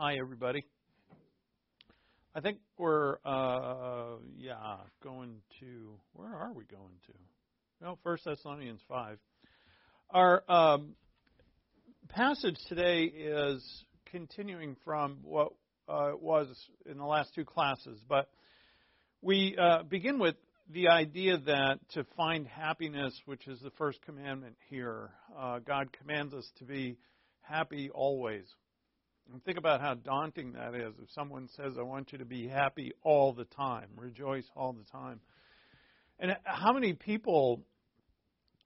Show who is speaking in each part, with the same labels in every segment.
Speaker 1: Hi, everybody. I think we're, uh, yeah, going to, where are we going to? Well, First Thessalonians 5. Our um, passage today is continuing from what uh, was in the last two classes, but we uh, begin with the idea that to find happiness, which is the first commandment here, uh, God commands us to be happy always. And think about how daunting that is if someone says, I want you to be happy all the time, rejoice all the time. And how many people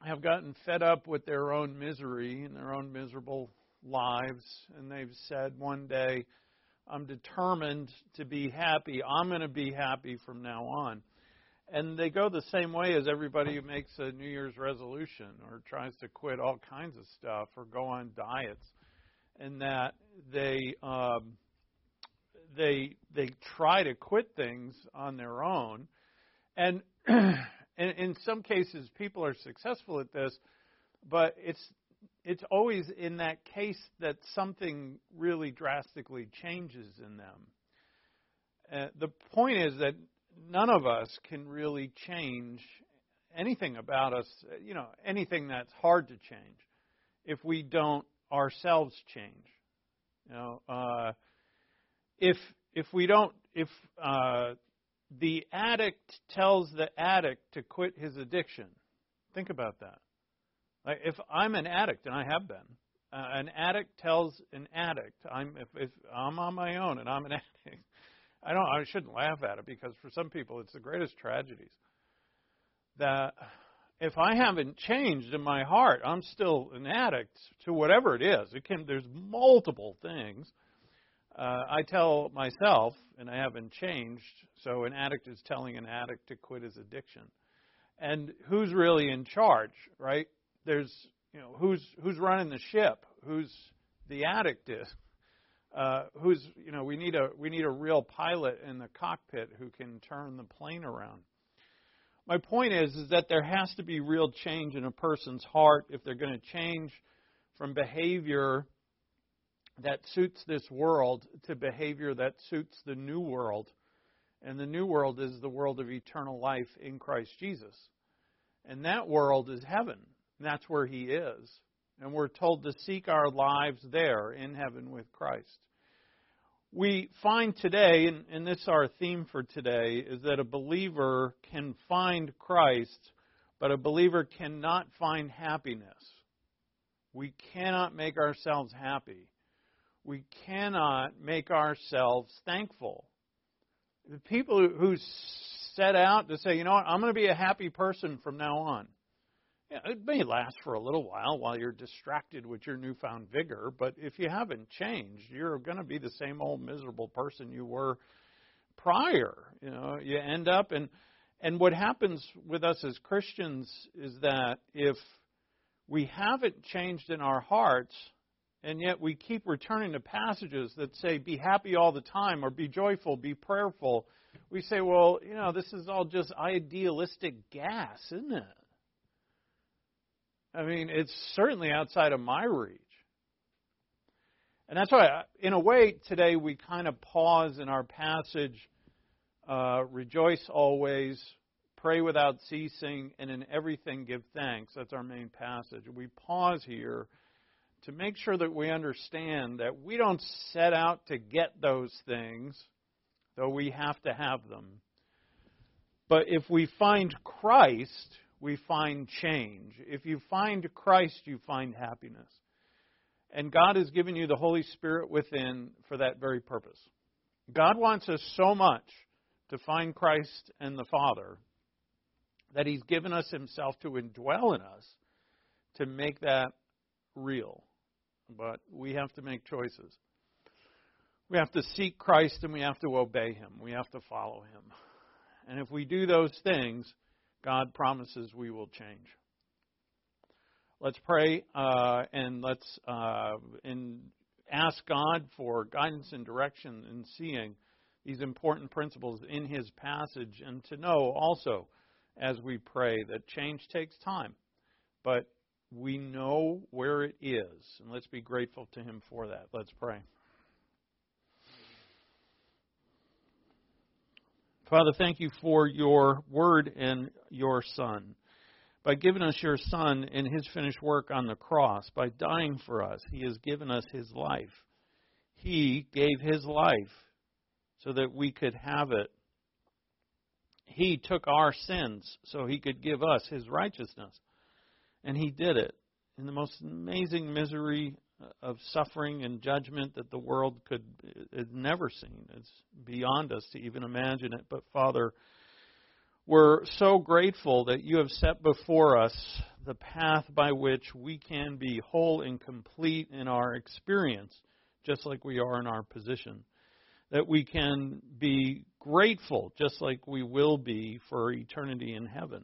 Speaker 1: have gotten fed up with their own misery and their own miserable lives, and they've said one day, I'm determined to be happy. I'm going to be happy from now on. And they go the same way as everybody who makes a New Year's resolution or tries to quit all kinds of stuff or go on diets in that they um, they they try to quit things on their own, and in some cases people are successful at this, but it's it's always in that case that something really drastically changes in them. Uh, the point is that none of us can really change anything about us, you know, anything that's hard to change if we don't ourselves change. You know, uh, if if we don't, if uh, the addict tells the addict to quit his addiction, think about that. Like if I'm an addict, and I have been, uh, an addict tells an addict, I'm if, if I'm on my own and I'm an addict, I don't, I shouldn't laugh at it because for some people it's the greatest tragedies. That if I haven't changed in my heart, I'm still an addict to whatever it is. It can there's multiple things. Uh, I tell myself, and I haven't changed. So an addict is telling an addict to quit his addiction. And who's really in charge, right? There's you know who's who's running the ship? Who's the addict is? Uh, who's you know we need a we need a real pilot in the cockpit who can turn the plane around my point is is that there has to be real change in a person's heart if they're going to change from behavior that suits this world to behavior that suits the new world. And the new world is the world of eternal life in Christ Jesus. And that world is heaven. And That's where He is. And we're told to seek our lives there in heaven with Christ we find today, and, and this is our theme for today, is that a believer can find Christ, but a believer cannot find happiness. We cannot make ourselves happy. We cannot make ourselves thankful. The people who set out to say, you know what, I'm going to be a happy person from now on. It may last for a little while while you're distracted with your newfound vigor, but if you haven't changed, you're going to be the same old miserable person you were prior. You know, you end up and and what happens with us as Christians is that if we haven't changed in our hearts, and yet we keep returning to passages that say, be happy all the time, or be joyful, be prayerful, we say, well, you know, this is all just idealistic gas, isn't it? I mean, it's certainly outside of my reach. And that's why, in a way, today we kind of pause in our passage uh, rejoice always, pray without ceasing, and in everything give thanks. That's our main passage. We pause here to make sure that we understand that we don't set out to get those things, though we have to have them. But if we find Christ, we find change. If you find Christ, you find happiness. And God has given you the Holy Spirit within for that very purpose. God wants us so much to find Christ and the Father that He's given us Himself to indwell in us to make that real. But we have to make choices. We have to seek Christ and we have to obey Him. We have to follow Him. And if we do those things, God promises we will change. Let's pray uh, and let's uh, and ask God for guidance and direction in seeing these important principles in His passage, and to know also as we pray that change takes time, but we know where it is, and let's be grateful to Him for that. Let's pray. Father, thank you for your word and your Son. By giving us your Son in his finished work on the cross, by dying for us, he has given us his life. He gave his life so that we could have it. He took our sins so he could give us his righteousness. And he did it in the most amazing misery of suffering and judgment that the world could has never seen. It's beyond us to even imagine it. But Father, we're so grateful that you have set before us the path by which we can be whole and complete in our experience, just like we are in our position. That we can be grateful, just like we will be for eternity in heaven.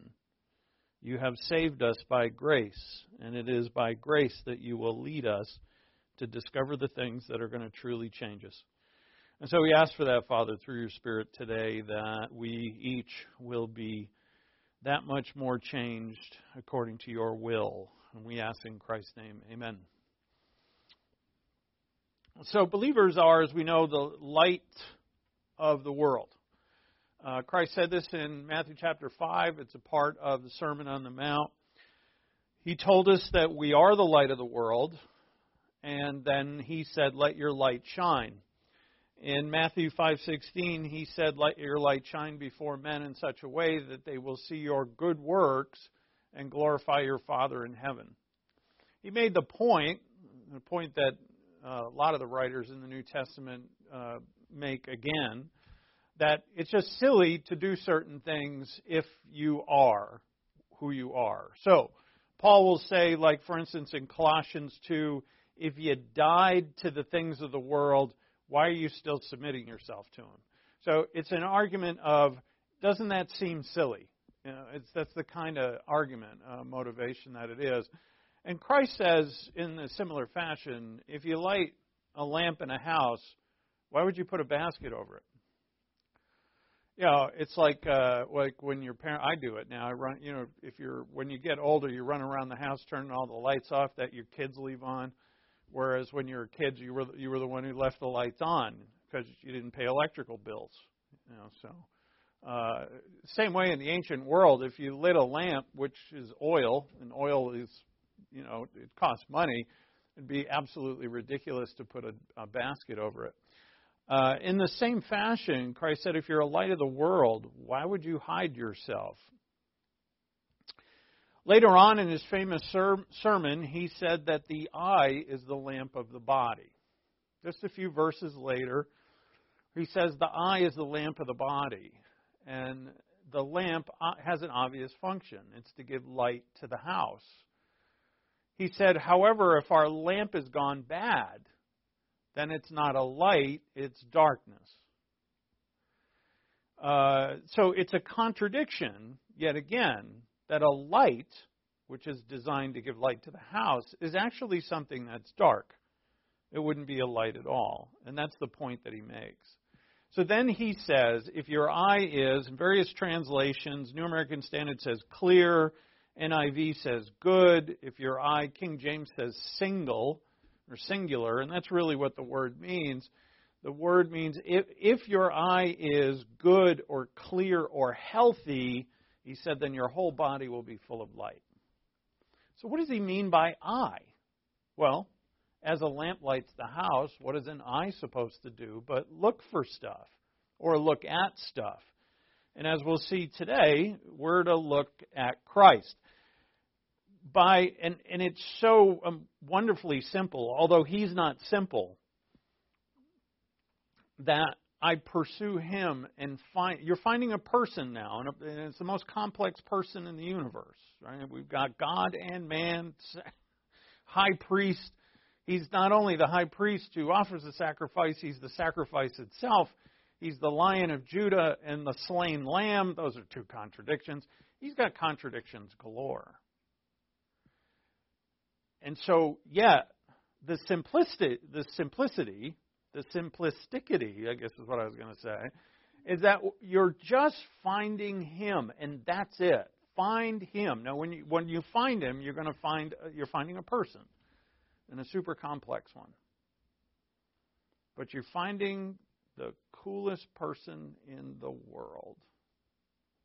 Speaker 1: You have saved us by grace, and it is by grace that you will lead us to discover the things that are going to truly change us. And so we ask for that, Father, through your Spirit today, that we each will be that much more changed according to your will. And we ask in Christ's name, amen. So, believers are, as we know, the light of the world. Uh, Christ said this in Matthew chapter 5. It's a part of the Sermon on the Mount. He told us that we are the light of the world, and then he said, "Let your light shine." In Matthew 5:16, he said, "Let your light shine before men in such a way that they will see your good works and glorify your Father in heaven." He made the point, the point that uh, a lot of the writers in the New Testament uh, make again, that it's just silly to do certain things if you are who you are. So, Paul will say, like for instance in Colossians 2, if you died to the things of the world, why are you still submitting yourself to them? So it's an argument of, doesn't that seem silly? You know, it's, that's the kind of argument, uh, motivation that it is. And Christ says, in a similar fashion, if you light a lamp in a house, why would you put a basket over it? You know, it's like uh, like when your parent. I do it now. I run. You know, if you're when you get older, you run around the house turning all the lights off that your kids leave on. Whereas when you were kids, you were you were the one who left the lights on because you didn't pay electrical bills. You know, so uh, same way in the ancient world, if you lit a lamp, which is oil, and oil is, you know, it costs money, it'd be absolutely ridiculous to put a, a basket over it. Uh, in the same fashion, Christ said, if you're a light of the world, why would you hide yourself? Later on in his famous ser- sermon, he said that the eye is the lamp of the body. Just a few verses later, he says the eye is the lamp of the body. And the lamp uh, has an obvious function it's to give light to the house. He said, however, if our lamp has gone bad, then it's not a light, it's darkness. Uh, so it's a contradiction, yet again, that a light, which is designed to give light to the house, is actually something that's dark. It wouldn't be a light at all. And that's the point that he makes. So then he says, if your eye is, in various translations, New American Standard says clear, NIV says good. If your eye, King James says single or singular, and that's really what the word means. The word means if, if your eye is good or clear or healthy, he said, then your whole body will be full of light. So, what does he mean by eye? Well, as a lamp lights the house, what is an eye supposed to do but look for stuff or look at stuff? And as we'll see today, we're to look at Christ. By and, and it's so um, wonderfully simple, although he's not simple, that I pursue him and find you're finding a person now, and it's the most complex person in the universe. Right? We've got God and man, high priest. He's not only the high priest who offers the sacrifice; he's the sacrifice itself. He's the Lion of Judah and the slain Lamb. Those are two contradictions. He's got contradictions galore. And so, yeah, the simplicity, the simplicity the simplisticity, I guess is what I was going to say, is that you're just finding Him, and that's it. Find Him. Now, when you when you find Him, you're going to find uh, you're finding a person, and a super complex one. But you're finding the coolest person in the world,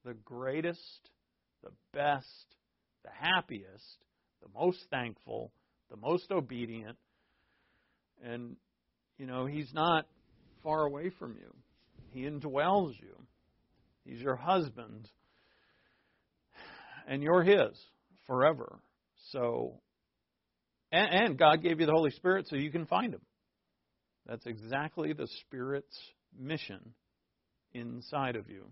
Speaker 1: the greatest, the best, the happiest, the most thankful, the most obedient. And, you know, he's not far away from you, he indwells you. He's your husband, and you're his forever. So, and, and God gave you the Holy Spirit so you can find him. That's exactly the Spirit's mission inside of you.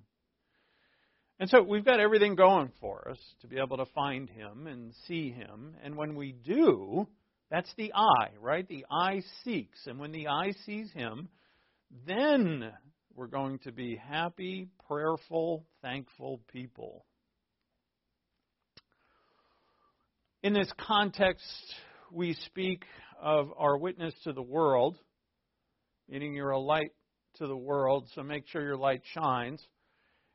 Speaker 1: And so we've got everything going for us to be able to find him and see him. And when we do, that's the eye, right? The eye seeks. And when the eye sees him, then we're going to be happy, prayerful, thankful people. In this context, we speak of our witness to the world, meaning you're a light to the world, so make sure your light shines.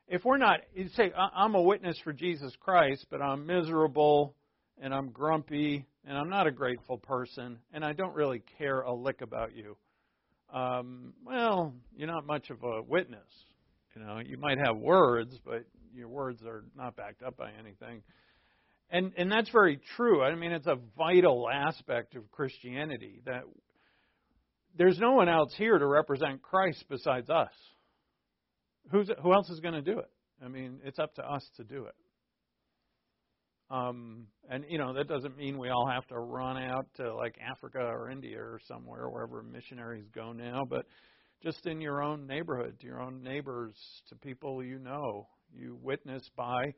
Speaker 1: If we're not, you say, I'm a witness for Jesus Christ, but I'm miserable and I'm grumpy and I'm not a grateful person and I don't really care a lick about you. Um, well, you're not much of a witness. You know, you might have words, but your words are not backed up by anything. And and that's very true. I mean, it's a vital aspect of Christianity that there's no one else here to represent Christ besides us. Who's who else is going to do it? I mean, it's up to us to do it. Um, and you know that doesn't mean we all have to run out to like Africa or India or somewhere wherever missionaries go now, but just in your own neighborhood, to your own neighbors, to people you know, you witness by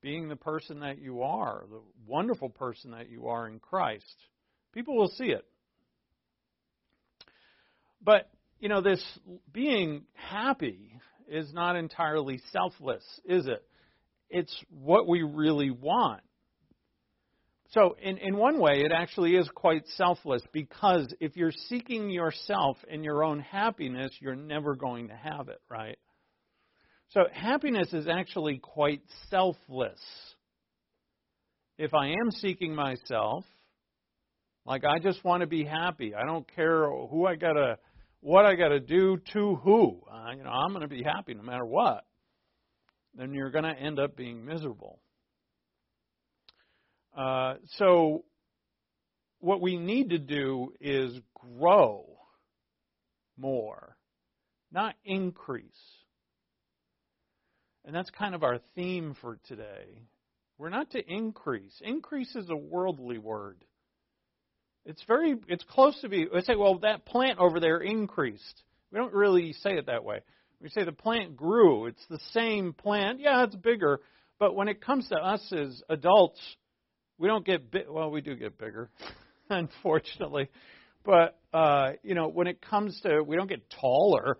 Speaker 1: being the person that you are, the wonderful person that you are in Christ. People will see it. But, you know, this being happy is not entirely selfless, is it? It's what we really want. So, in, in one way, it actually is quite selfless because if you're seeking yourself and your own happiness, you're never going to have it, right? So happiness is actually quite selfless. If I am seeking myself, like I just want to be happy. I don't care who I got to what I got to do to who. Uh, you know, I'm going to be happy no matter what. Then you're going to end up being miserable. Uh, so, what we need to do is grow more, not increase. And that's kind of our theme for today. We're not to increase. Increase is a worldly word. It's very it's close to be we say, well, that plant over there increased. We don't really say it that way. We say the plant grew. It's the same plant. Yeah, it's bigger. But when it comes to us as adults, we don't get big well, we do get bigger, unfortunately. But uh, you know, when it comes to we don't get taller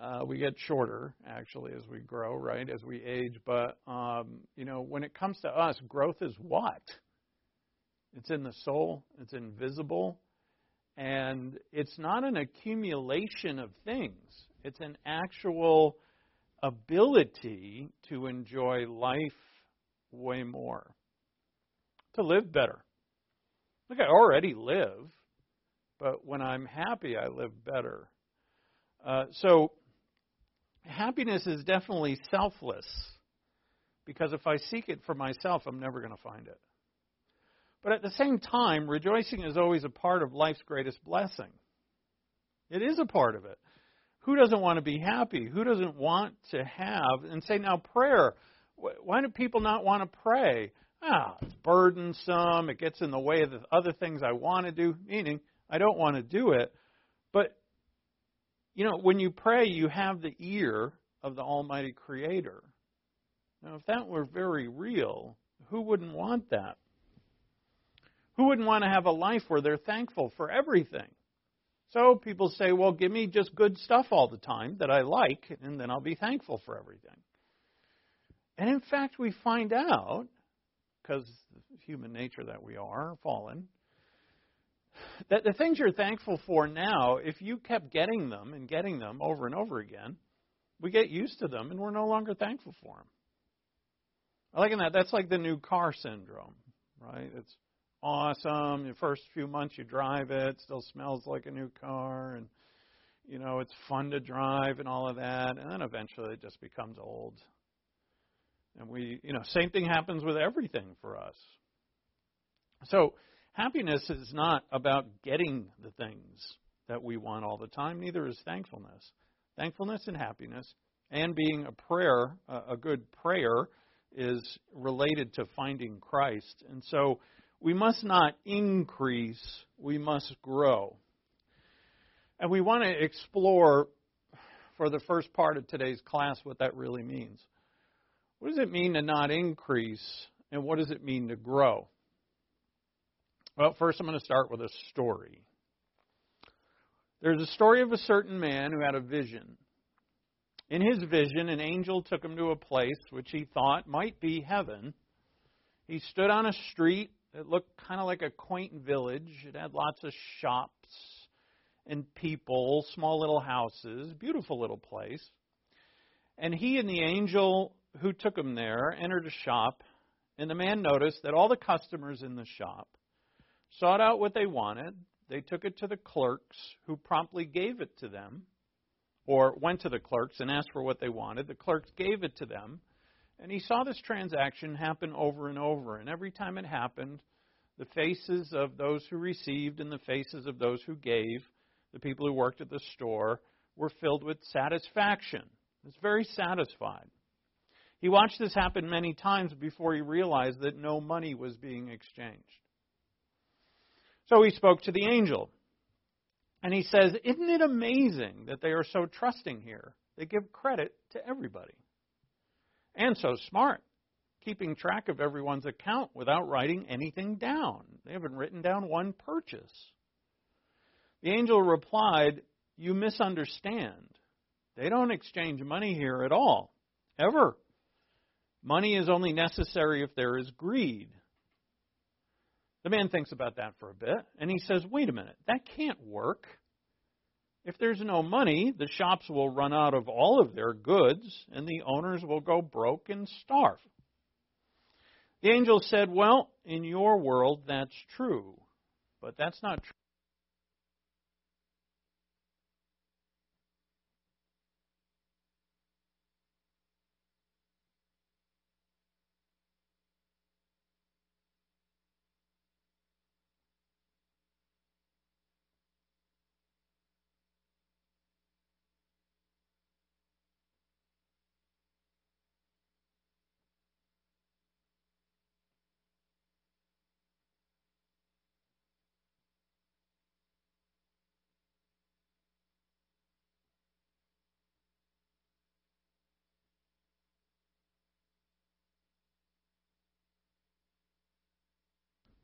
Speaker 1: uh, we get shorter, actually, as we grow, right, as we age. But, um, you know, when it comes to us, growth is what? It's in the soul, it's invisible, and it's not an accumulation of things. It's an actual ability to enjoy life way more, to live better. Look, I already live, but when I'm happy, I live better. Uh, so happiness is definitely selfless because if I seek it for myself, I'm never going to find it. But at the same time, rejoicing is always a part of life's greatest blessing. It is a part of it. Who doesn't want to be happy? Who doesn't want to have and say now prayer? Why do people not want to pray? Ah, it's burdensome. It gets in the way of the other things I want to do. Meaning, I don't want to do it. But you know, when you pray, you have the ear of the Almighty Creator. Now, if that were very real, who wouldn't want that? Who wouldn't want to have a life where they're thankful for everything? So people say, well, give me just good stuff all the time that I like, and then I'll be thankful for everything. And in fact, we find out, because human nature that we are, fallen, that the things you're thankful for now, if you kept getting them and getting them over and over again, we get used to them and we're no longer thankful for them. I like that. That's like the new car syndrome, right? It's awesome. The first few months you drive it, still smells like a new car, and you know, it's fun to drive and all of that, and then eventually it just becomes old. And we, you know, same thing happens with everything for us. So, happiness is not about getting the things that we want all the time, neither is thankfulness. Thankfulness and happiness and being a prayer, a good prayer, is related to finding Christ. And so we must not increase, we must grow. And we want to explore for the first part of today's class what that really means. What does it mean to not increase, and what does it mean to grow? Well, first I'm going to start with a story. There's a story of a certain man who had a vision. In his vision, an angel took him to a place which he thought might be heaven. He stood on a street that looked kind of like a quaint village. It had lots of shops and people, small little houses, beautiful little place. And he and the angel who took him there entered a shop, and the man noticed that all the customers in the shop sought out what they wanted. They took it to the clerks, who promptly gave it to them, or went to the clerks and asked for what they wanted. The clerks gave it to them, and he saw this transaction happen over and over. And every time it happened, the faces of those who received and the faces of those who gave, the people who worked at the store, were filled with satisfaction. He was very satisfied. He watched this happen many times before he realized that no money was being exchanged. So he spoke to the angel. And he says, Isn't it amazing that they are so trusting here? They give credit to everybody. And so smart, keeping track of everyone's account without writing anything down. They haven't written down one purchase. The angel replied, You misunderstand. They don't exchange money here at all, ever. Money is only necessary if there is greed. The man thinks about that for a bit, and he says, Wait a minute, that can't work. If there's no money, the shops will run out of all of their goods, and the owners will go broke and starve. The angel said, Well, in your world, that's true, but that's not true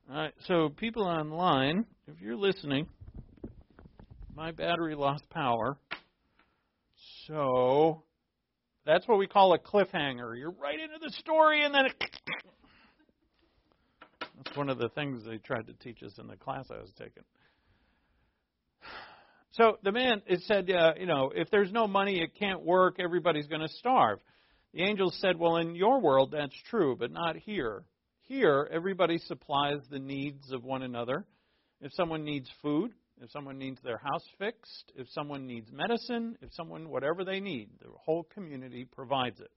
Speaker 1: Right, so people online, if you're listening, my battery lost power. So that's what we call a cliffhanger. You're right into the story and then it That's one of the things they tried to teach us in the class I was taking. So the man, it said, uh, you know, if there's no money, it can't work. Everybody's going to starve. The angel said, well, in your world, that's true, but not here. Here, everybody supplies the needs of one another. If someone needs food, if someone needs their house fixed, if someone needs medicine, if someone, whatever they need, the whole community provides it.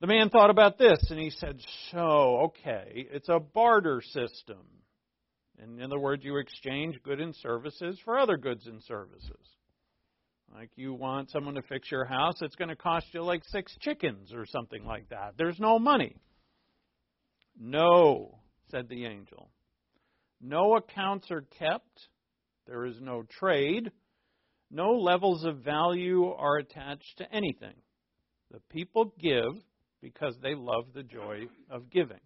Speaker 1: The man thought about this and he said, So, okay, it's a barter system. In other words, you exchange goods and services for other goods and services. Like you want someone to fix your house, it's going to cost you like six chickens or something like that. There's no money. No, said the angel. No accounts are kept. There is no trade. No levels of value are attached to anything. The people give because they love the joy of giving.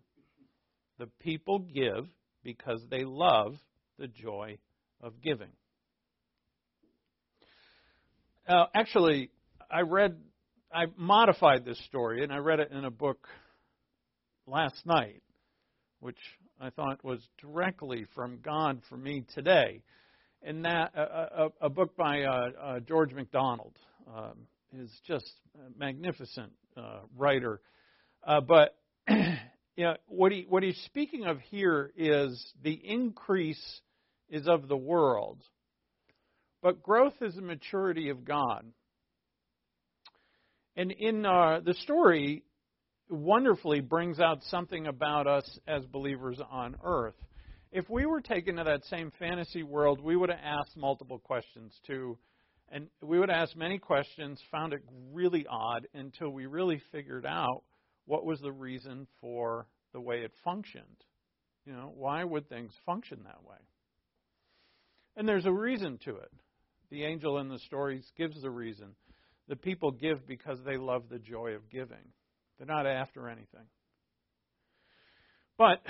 Speaker 1: The people give because they love the joy of giving. Uh, actually, I read, I modified this story, and I read it in a book last night, which I thought was directly from God for me today. And that a, a, a book by uh, uh, George MacDonald um, is just a magnificent uh, writer. Uh, but you know, what he what he's speaking of here is the increase is of the world, but growth is the maturity of God. And in uh, the story, wonderfully brings out something about us as believers on earth. If we were taken to that same fantasy world, we would have asked multiple questions too. And we would asked many questions, found it really odd until we really figured out what was the reason for the way it functioned. You know, why would things function that way? And there's a reason to it. The angel in the stories gives the reason. The people give because they love the joy of giving. They're not after anything. But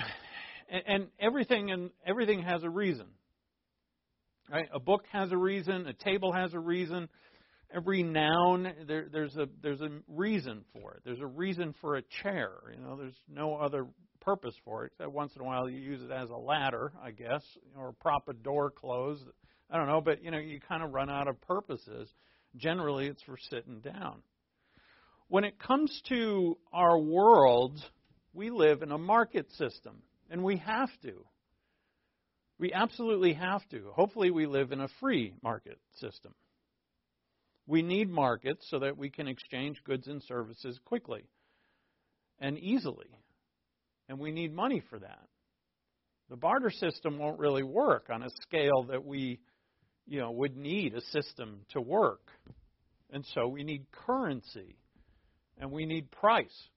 Speaker 1: and everything and everything has a reason. Right? A book has a reason, a table has a reason. Every noun there, there's a there's a reason for it. There's a reason for a chair. You know, there's no other purpose for it. Except once in a while you use it as a ladder, I guess, or prop a door closed. I don't know, but you know, you kind of run out of purposes. Generally, it's for sitting down. When it comes to our world, we live in a market system, and we have to. We absolutely have to. Hopefully, we live in a free market system. We need markets so that we can exchange goods and services quickly and easily. And we need money for that. The barter system won't really work on a scale that we you know, would need a system to work. And so we need currency and we need price.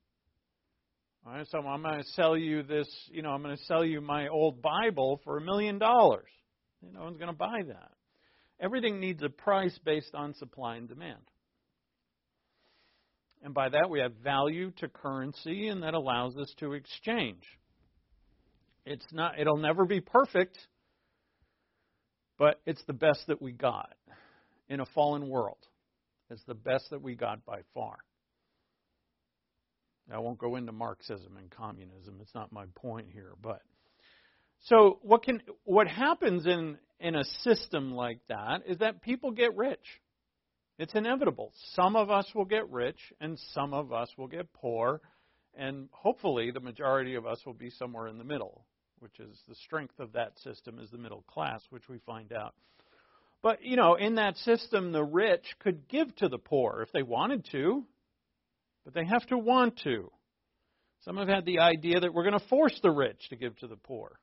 Speaker 1: All right, so I'm going to sell you this, you know, I'm going to sell you my old Bible for a million dollars. No one's going to buy that. Everything needs a price based on supply and demand. And by that we have value to currency and that allows us to exchange. It's not it'll never be perfect, but it's the best that we got in a fallen world. It's the best that we got by far. I won't go into Marxism and communism. It's not my point here, but so what can what happens in in a system like that is that people get rich. It's inevitable. Some of us will get rich and some of us will get poor, and hopefully the majority of us will be somewhere in the middle which is the strength of that system is the middle class, which we find out. But, you know, in that system, the rich could give to the poor if they wanted to, but they have to want to. Some have had the idea that we're going to force the rich to give to the poor.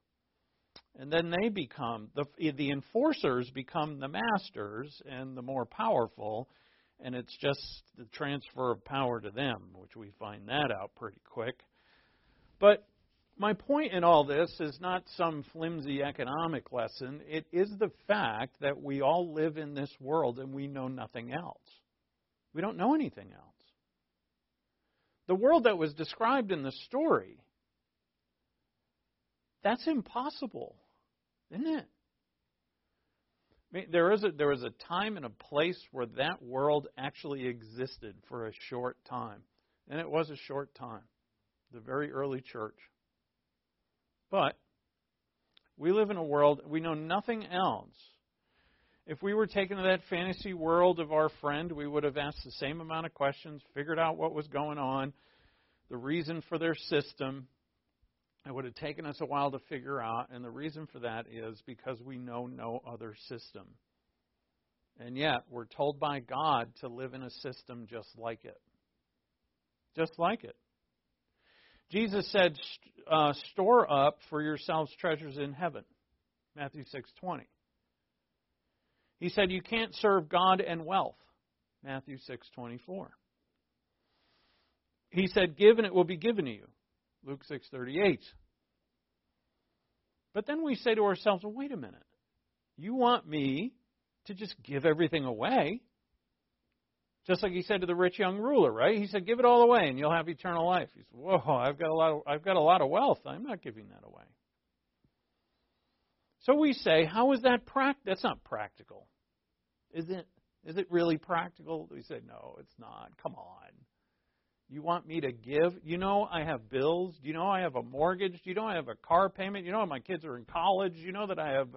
Speaker 1: And then they become, the, the enforcers become the masters and the more powerful, and it's just the transfer of power to them, which we find that out pretty quick. But my point in all this is not some flimsy economic lesson. It is the fact that we all live in this world and we know nothing else. We don't know anything else. The world that was described in the story, that's impossible, isn't it? I mean, there is a, there was a time and a place where that world actually existed for a short time. And it was a short time. The very early church. But we live in a world, we know nothing else. If we were taken to that fantasy world of our friend, we would have asked the same amount of questions, figured out what was going on, the reason for their system. It would have taken us a while to figure out, and the reason for that is because we know no other system. And yet, we're told by God to live in a system just like it. Just like it. Jesus said, uh, "Store up for yourselves treasures in heaven." Matthew six twenty. He said, "You can't serve God and wealth." Matthew six twenty four. He said, "Give and it will be given to you." Luke six thirty eight. But then we say to ourselves, well, wait a minute. You want me to just give everything away? Just like he said to the rich young ruler, right? He said, "Give it all away, and you'll have eternal life." He said, "Whoa, I've got a lot. Of, I've got a lot of wealth. I'm not giving that away." So we say, "How is that pract? That's not practical, is it? Is it really practical?" We say, "No, it's not. Come on. You want me to give? You know, I have bills. Do you know I have a mortgage? Do you know I have a car payment? You know my kids are in college. You know that I have."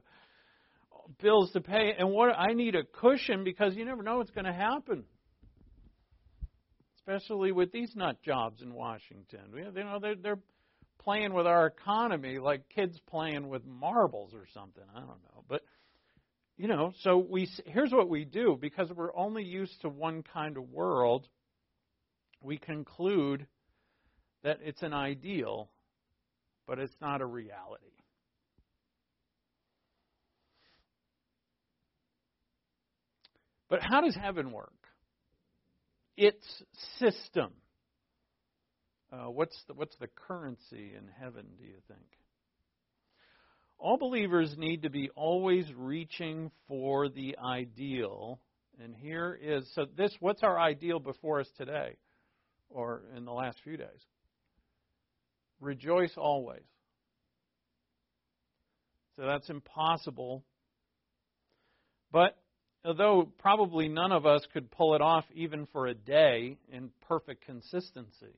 Speaker 1: bills to pay and what I need a cushion because you never know what's going to happen especially with these nut jobs in Washington. You know, they're, they're playing with our economy like kids playing with marbles or something. I don't know. But, you know, so we here's what we do because we're only used to one kind of world. We conclude that it's an ideal, but it's not a reality. But how does heaven work? Its system. Uh, what's the, what's the currency in heaven? Do you think? All believers need to be always reaching for the ideal. And here is so this what's our ideal before us today or in the last few days? Rejoice always. So that's impossible. But although probably none of us could pull it off even for a day in perfect consistency,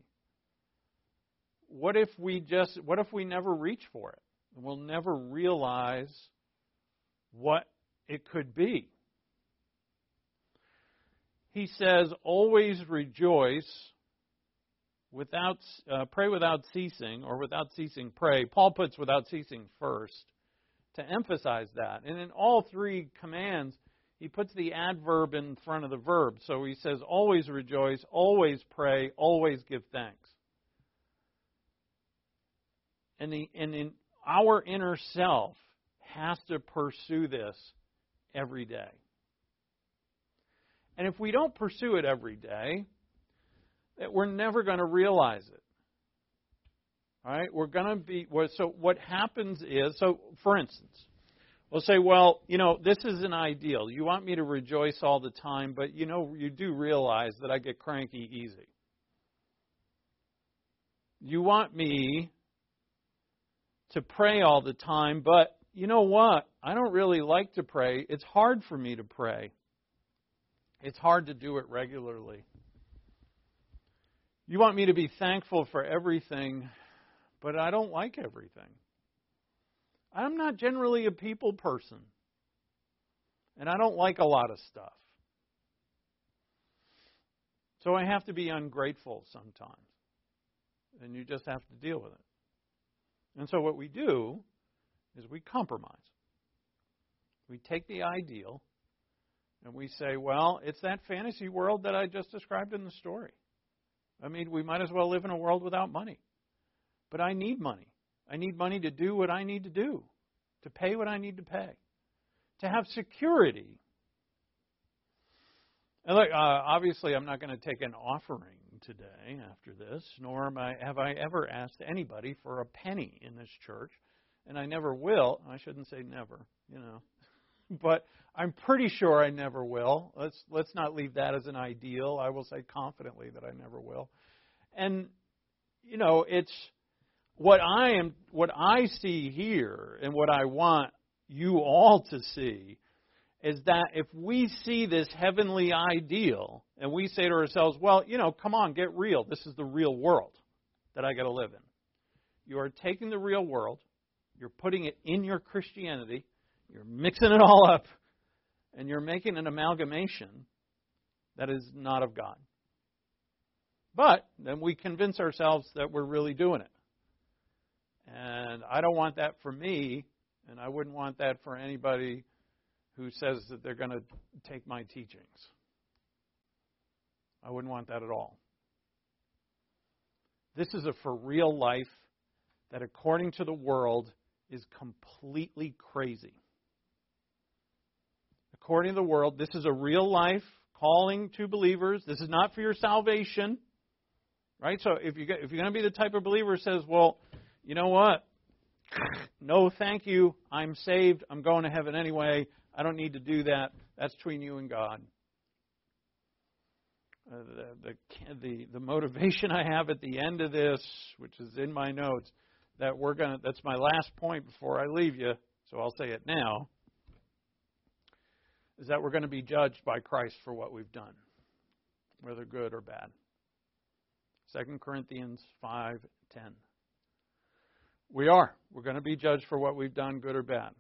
Speaker 1: what if we just what if we never reach for it? We'll never realize what it could be. He says, always rejoice without uh, pray without ceasing or without ceasing pray. Paul puts without ceasing first to emphasize that. And in all three commands, he puts the adverb in front of the verb. So he says always rejoice, always pray, always give thanks. And the and in our inner self has to pursue this every day. And if we don't pursue it every day, that we're never going to realize it. All right? We're going to be so what happens is so for instance, we'll say, well, you know, this is an ideal. You want me to rejoice all the time, but you know, you do realize that I get cranky easy. You want me to pray all the time, but you know what? I don't really like to pray. It's hard for me to pray. It's hard to do it regularly. You want me to be thankful for everything, but I don't like everything. I'm not generally a people person, and I don't like a lot of stuff. So I have to be ungrateful sometimes, and you just have to deal with it. And so what we do is we compromise. We take the ideal and we say, well, it's that fantasy world that I just described in the story. I mean, we might as well live in a world without money. But I need money. I need money to do what I need to do, to pay what I need to pay, to have security. And look, uh, obviously, I'm not going to take an offering today after this, nor am I, have I ever asked anybody for a penny in this church, and I never will. I shouldn't say never, you know, but I'm pretty sure I never will. Let's let's not leave that as an ideal. I will say confidently that I never will. And you know, it's what I am what I see here and what I want you all to see is that if we see this heavenly ideal and we say to ourselves, well, you know, come on, get real. This is the real world that I got to live in. You are taking the real world, you're putting it in your Christianity, you're mixing it all up, and you're making an amalgamation that is not of God. But then we convince ourselves that we're really doing it. And I don't want that for me, and I wouldn't want that for anybody who says that they're going to take my teachings. I wouldn't want that at all. This is a for real life that, according to the world, is completely crazy. According to the world, this is a real life calling to believers. This is not for your salvation. Right? So if you if you're going to be the type of believer who says, "Well, you know what? No, thank you. I'm saved. I'm going to heaven anyway. I don't need to do that. That's between you and God. Uh, the, the, the, the motivation I have at the end of this, which is in my notes, that we're going to, that's my last point before I leave you, so I'll say it now, is that we're going to be judged by Christ for what we've done, whether good or bad. 2 Corinthians 5:10. We are. We're going to be judged for what we've done, good or bad.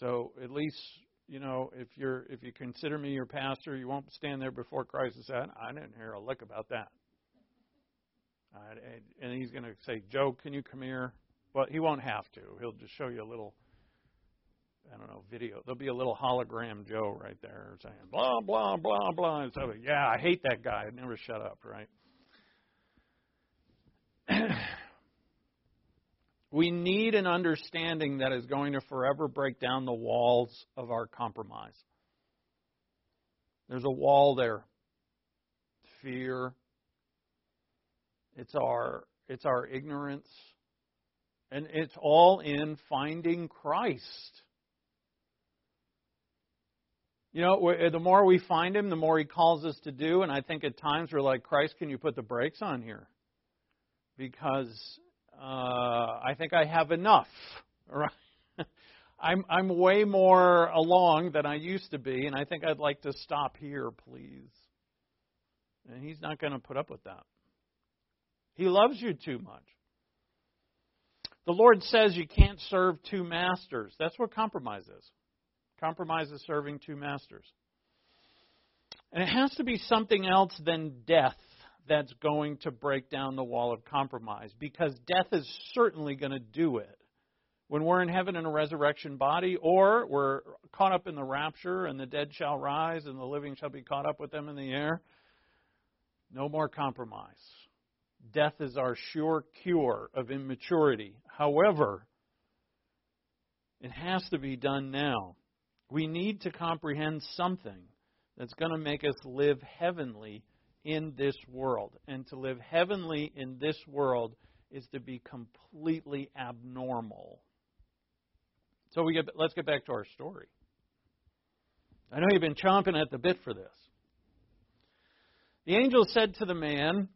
Speaker 1: So at least you know if you're if you consider me your pastor, you won't stand there before Christ and say, "I didn't hear a lick about that." and he's going to say, "Joe, can you come here?" Well, he won't have to. He'll just show you a little I don't know, video. There'll be a little hologram Joe right there saying blah blah blah blah. And so, yeah, I hate that guy. I never shut up, right? we need an understanding that is going to forever break down the walls of our compromise. There's a wall there. Fear. It's our it's our ignorance. And it's all in finding Christ. You know, the more we find him, the more he calls us to do. And I think at times we're like, Christ, can you put the brakes on here? Because uh, I think I have enough. I'm I'm way more along than I used to be, and I think I'd like to stop here, please. And he's not going to put up with that. He loves you too much. The Lord says you can't serve two masters. That's what compromise is. Compromise is serving two masters. And it has to be something else than death that's going to break down the wall of compromise because death is certainly going to do it. When we're in heaven in a resurrection body, or we're caught up in the rapture and the dead shall rise and the living shall be caught up with them in the air, no more compromise. Death is our sure cure of immaturity. However, it has to be done now. We need to comprehend something that's going to make us live heavenly in this world. And to live heavenly in this world is to be completely abnormal. So we get, let's get back to our story. I know you've been chomping at the bit for this. The angel said to the man,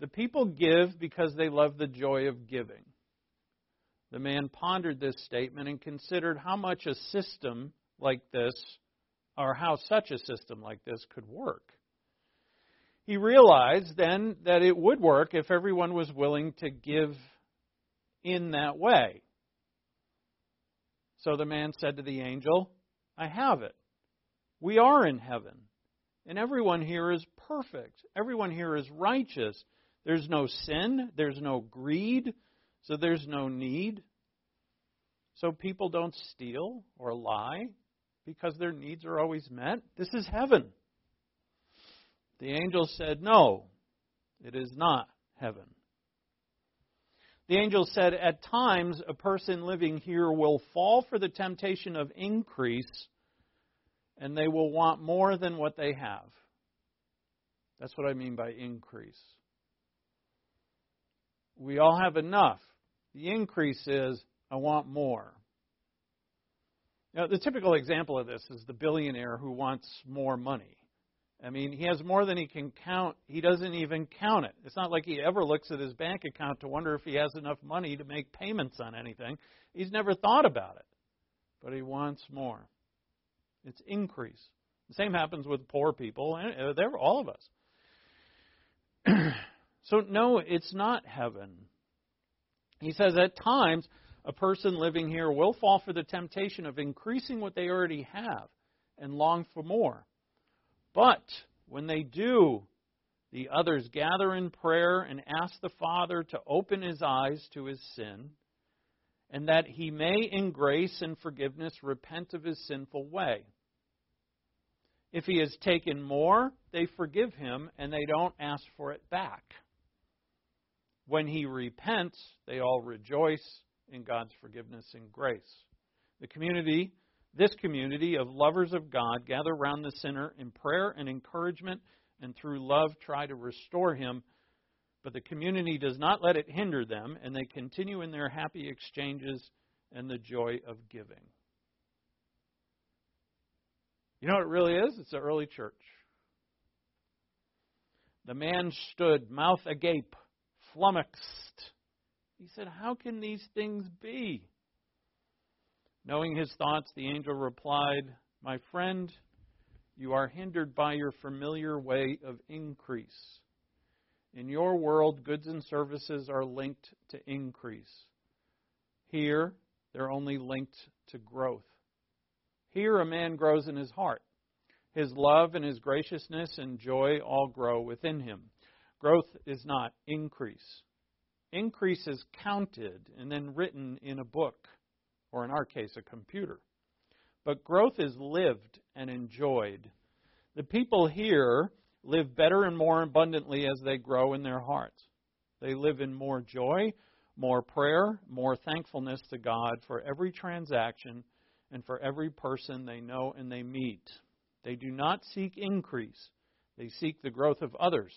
Speaker 1: The people give because they love the joy of giving. The man pondered this statement and considered how much a system like this, or how such a system like this could work. He realized then that it would work if everyone was willing to give in that way. So the man said to the angel, I have it. We are in heaven, and everyone here is perfect. Everyone here is righteous. There's no sin, there's no greed, so there's no need. So people don't steal or lie because their needs are always met. This is heaven. The angel said, No, it is not heaven. The angel said, At times, a person living here will fall for the temptation of increase, and they will want more than what they have. That's what I mean by increase. We all have enough. The increase is, I want more. Now, the typical example of this is the billionaire who wants more money. I mean, he has more than he can count. He doesn't even count it. It's not like he ever looks at his bank account to wonder if he has enough money to make payments on anything. He's never thought about it. But he wants more. It's increase. The same happens with poor people. Uh, they're all of us. so, no, it's not heaven. He says at times a person living here will fall for the temptation of increasing what they already have and long for more. But when they do, the others gather in prayer and ask the Father to open his eyes to his sin, and that he may, in grace and forgiveness, repent of his sinful way. If he has taken more, they forgive him and they don't ask for it back. When he repents, they all rejoice in God's forgiveness and grace. The community, this community of lovers of God, gather around the sinner in prayer and encouragement, and through love try to restore him. But the community does not let it hinder them, and they continue in their happy exchanges and the joy of giving. You know what it really is? It's the early church. The man stood, mouth agape, flummoxed he said, How can these things be? Knowing his thoughts, the angel replied, My friend, you are hindered by your familiar way of increase. In your world, goods and services are linked to increase. Here, they're only linked to growth. Here, a man grows in his heart. His love and his graciousness and joy all grow within him. Growth is not increase. Increase is counted and then written in a book, or in our case, a computer. but growth is lived and enjoyed. The people here live better and more abundantly as they grow in their hearts. They live in more joy, more prayer, more thankfulness to God for every transaction and for every person they know and they meet. They do not seek increase, they seek the growth of others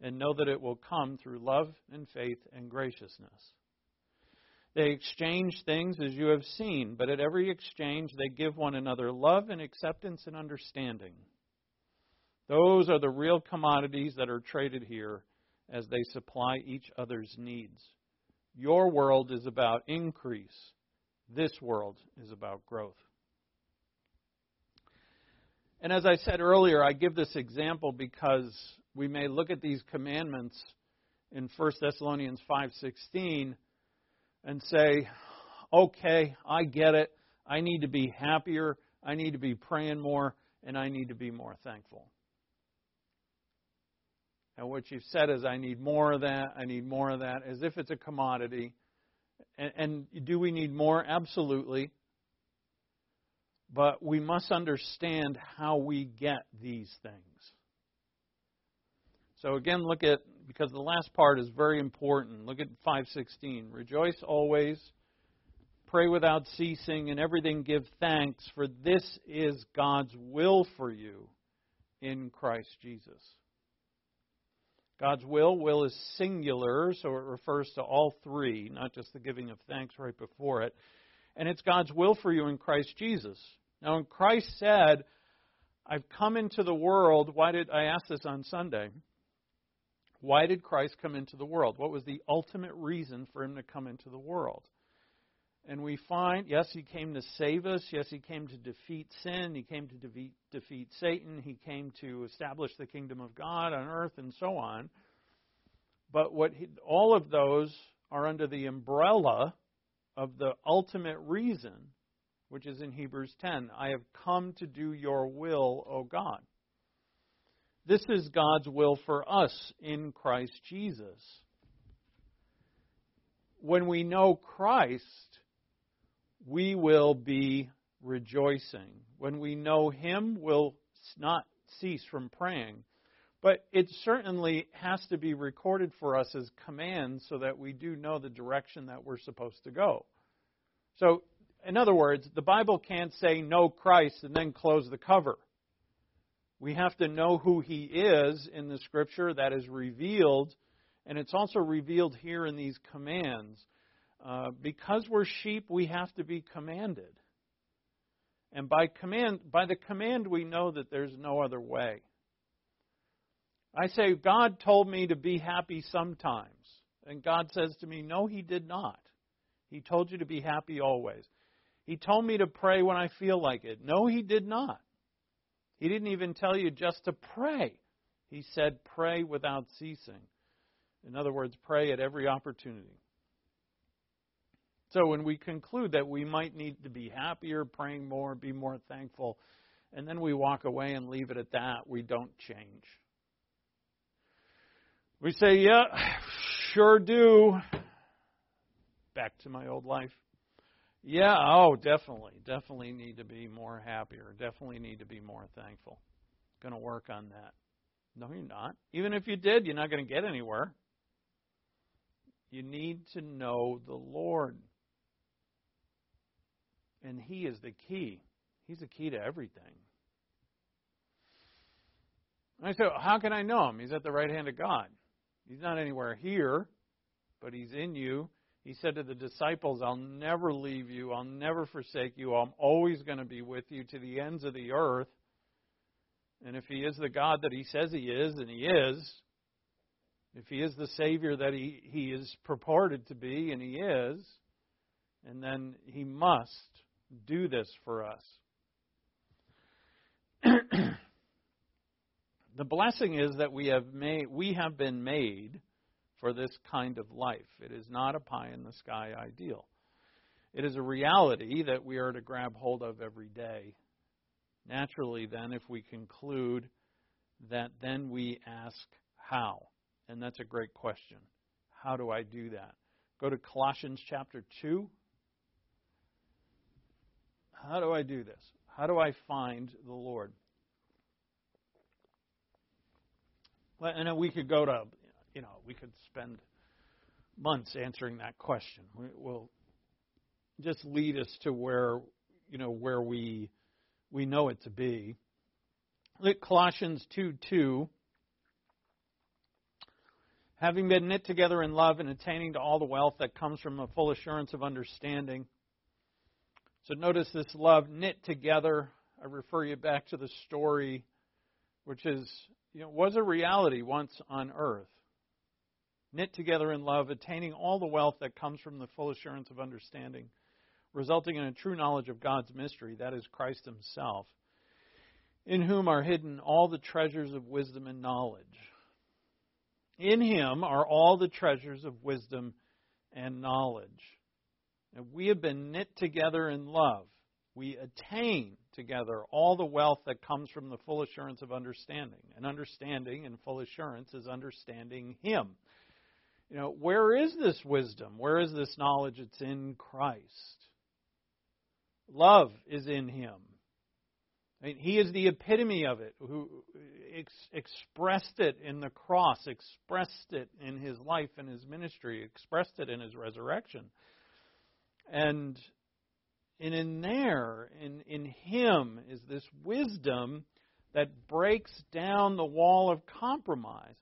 Speaker 1: and know that it will come through love and faith and graciousness. They exchange things as you have seen, but at every exchange they give one another love and acceptance and understanding. Those are the real commodities that are traded here as they supply each other's needs. Your world is about increase, this world is about growth. And as I said earlier, I give this example because we may look at these commandments in 1 Thessalonians 5:16 and say, "Okay, I get it. I need to be happier. I need to be praying more, and I need to be more thankful." And what you've said is, "I need more of that. I need more of that," as if it's a commodity. And, and do we need more? Absolutely. But we must understand how we get these things. So again, look at because the last part is very important. Look at 516. Rejoice always, pray without ceasing, and everything give thanks, for this is God's will for you in Christ Jesus. God's will, will is singular, so it refers to all three, not just the giving of thanks right before it. And it's God's will for you in Christ Jesus. Now, when Christ said, I've come into the world, why did I ask this on Sunday? Why did Christ come into the world? What was the ultimate reason for him to come into the world? And we find, yes, he came to save us. Yes, he came to defeat sin. He came to defeat, defeat Satan. He came to establish the kingdom of God on earth and so on. But what he, all of those are under the umbrella of the ultimate reason, which is in Hebrews 10 I have come to do your will, O God. This is God's will for us in Christ Jesus. When we know Christ, we will be rejoicing. When we know Him, we'll not cease from praying. But it certainly has to be recorded for us as commands so that we do know the direction that we're supposed to go. So, in other words, the Bible can't say know Christ and then close the cover. We have to know who He is in the Scripture that is revealed, and it's also revealed here in these commands. Uh, because we're sheep, we have to be commanded. And by command, by the command, we know that there's no other way. I say, God told me to be happy sometimes. And God says to me, No, He did not. He told you to be happy always. He told me to pray when I feel like it. No, He did not. He didn't even tell you just to pray. He said, pray without ceasing. In other words, pray at every opportunity. So when we conclude that we might need to be happier, praying more, be more thankful, and then we walk away and leave it at that, we don't change. We say, yeah, sure do. Back to my old life. Yeah, oh, definitely. Definitely need to be more happier. Definitely need to be more thankful. Going to work on that. No, you're not. Even if you did, you're not going to get anywhere. You need to know the Lord. And He is the key. He's the key to everything. I said, How can I know Him? He's at the right hand of God. He's not anywhere here, but He's in you he said to the disciples, I'll never leave you. I'll never forsake you. I'm always going to be with you to the ends of the earth. And if He is the God that He says He is, and He is, if He is the Savior that He, he is purported to be, and He is, and then He must do this for us. the blessing is that we have made we have been made for this kind of life. It is not a pie in the sky ideal. It is a reality that we are to grab hold of every day. Naturally, then, if we conclude that, then we ask how. And that's a great question. How do I do that? Go to Colossians chapter 2. How do I do this? How do I find the Lord? Well, and we could go to, you know, we could spend months answering that question. We, will just lead us to where, you know, where we we know it to be. Look, Colossians 2 2. Having been knit together in love and attaining to all the wealth that comes from a full assurance of understanding. So notice this love knit together. I refer you back to the story, which is, you know, was a reality once on earth. Knit together in love, attaining all the wealth that comes from the full assurance of understanding, resulting in a true knowledge of God's mystery, that is Christ Himself, in whom are hidden all the treasures of wisdom and knowledge. In Him are all the treasures of wisdom and knowledge. And we have been knit together in love. We attain together all the wealth that comes from the full assurance of understanding. And understanding and full assurance is understanding Him. You know, where is this wisdom? Where is this knowledge? It's in Christ. Love is in Him. I mean, he is the epitome of it, who ex- expressed it in the cross, expressed it in his life and his ministry, expressed it in his resurrection. And, and in there, in, in him, is this wisdom that breaks down the wall of compromise.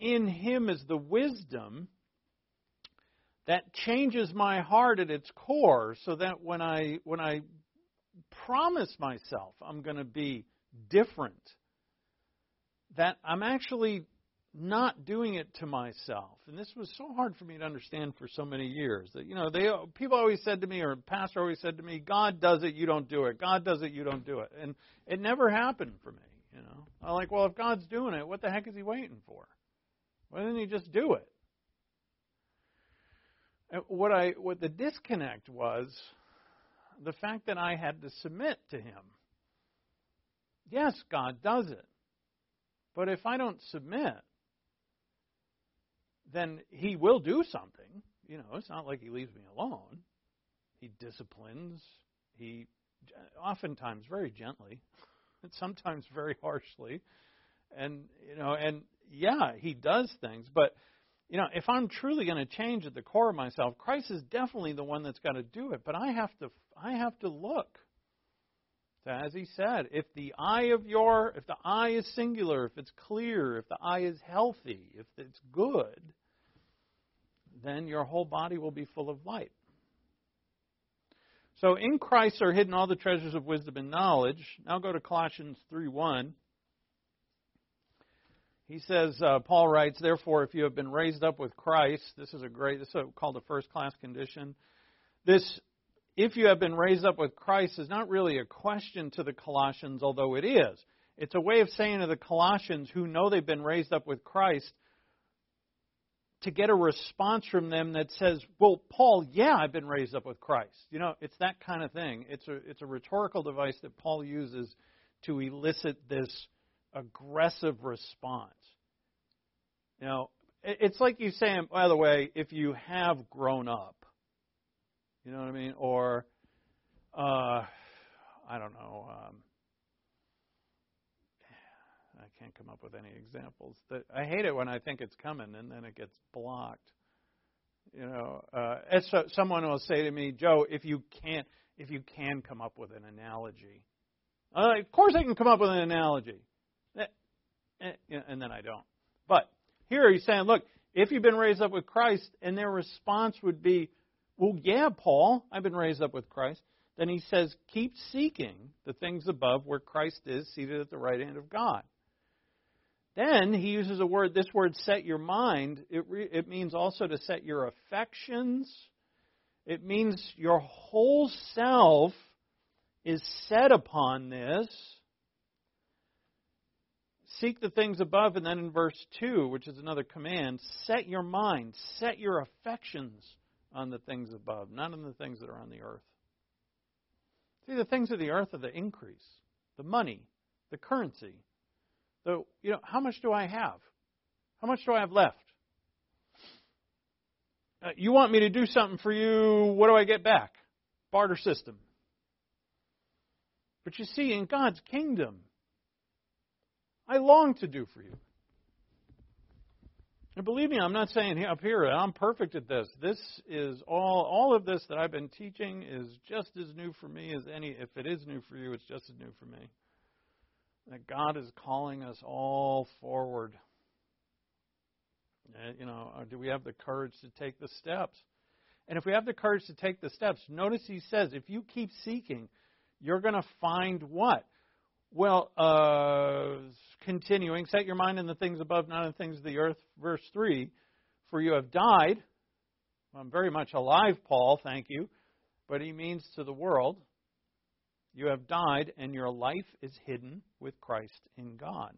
Speaker 1: In him is the wisdom that changes my heart at its core so that when I when I promise myself I'm going to be different that I'm actually not doing it to myself. And this was so hard for me to understand for so many years. That you know, they people always said to me, or pastor always said to me, "God does it, you don't do it. God does it, you don't do it." And it never happened for me. You know, I'm like, well, if God's doing it, what the heck is He waiting for? Why didn't He just do it? And what I what the disconnect was the fact that I had to submit to Him. Yes, God does it. But if I don't submit, then he will do something. You know, it's not like he leaves me alone. He disciplines. He oftentimes very gently, and sometimes very harshly. And you know, and yeah, he does things, but you know, if I'm truly going to change at the core of myself, Christ is definitely the one that's got to do it. But I have to, I have to look. So as he said, if the eye of your, if the eye is singular, if it's clear, if the eye is healthy, if it's good, then your whole body will be full of light. So in Christ are hidden all the treasures of wisdom and knowledge. Now go to Colossians 3:1. He says, uh, Paul writes, therefore, if you have been raised up with Christ, this is a great, this is called a first class condition. This, if you have been raised up with Christ, is not really a question to the Colossians, although it is. It's a way of saying to the Colossians who know they've been raised up with Christ, to get a response from them that says, "Well, Paul, yeah, I've been raised up with Christ." You know, it's that kind of thing. It's a it's a rhetorical device that Paul uses to elicit this aggressive response. Know, it's like you saying, by the way, if you have grown up, you know what I mean, or uh, I don't know. Um, I can't come up with any examples. That I hate it when I think it's coming and then it gets blocked. You know, uh, so, someone will say to me, Joe, if you can't, if you can come up with an analogy, uh, of course I can come up with an analogy, eh, eh, and then I don't. But here he's saying, look, if you've been raised up with Christ, and their response would be, well, yeah, Paul, I've been raised up with Christ. Then he says, keep seeking the things above where Christ is seated at the right hand of God. Then he uses a word, this word set your mind. It, re, it means also to set your affections. It means your whole self is set upon this. Seek the things above, and then in verse 2, which is another command, set your mind, set your affections on the things above, not on the things that are on the earth. See, the things of the earth are the increase, the money, the currency, so, you know, how much do I have? How much do I have left? Uh, you want me to do something for you, what do I get back? Barter system. But you see, in God's kingdom, I long to do for you. And believe me, I'm not saying up here I'm perfect at this. This is all all of this that I've been teaching is just as new for me as any if it is new for you, it's just as new for me. That God is calling us all forward. Uh, you know, uh, do we have the courage to take the steps? And if we have the courage to take the steps, notice he says, if you keep seeking, you're going to find what? Well, uh, continuing, set your mind on the things above, not on the things of the earth. Verse 3 For you have died. I'm very much alive, Paul, thank you. But he means to the world, you have died, and your life is hidden with Christ in God.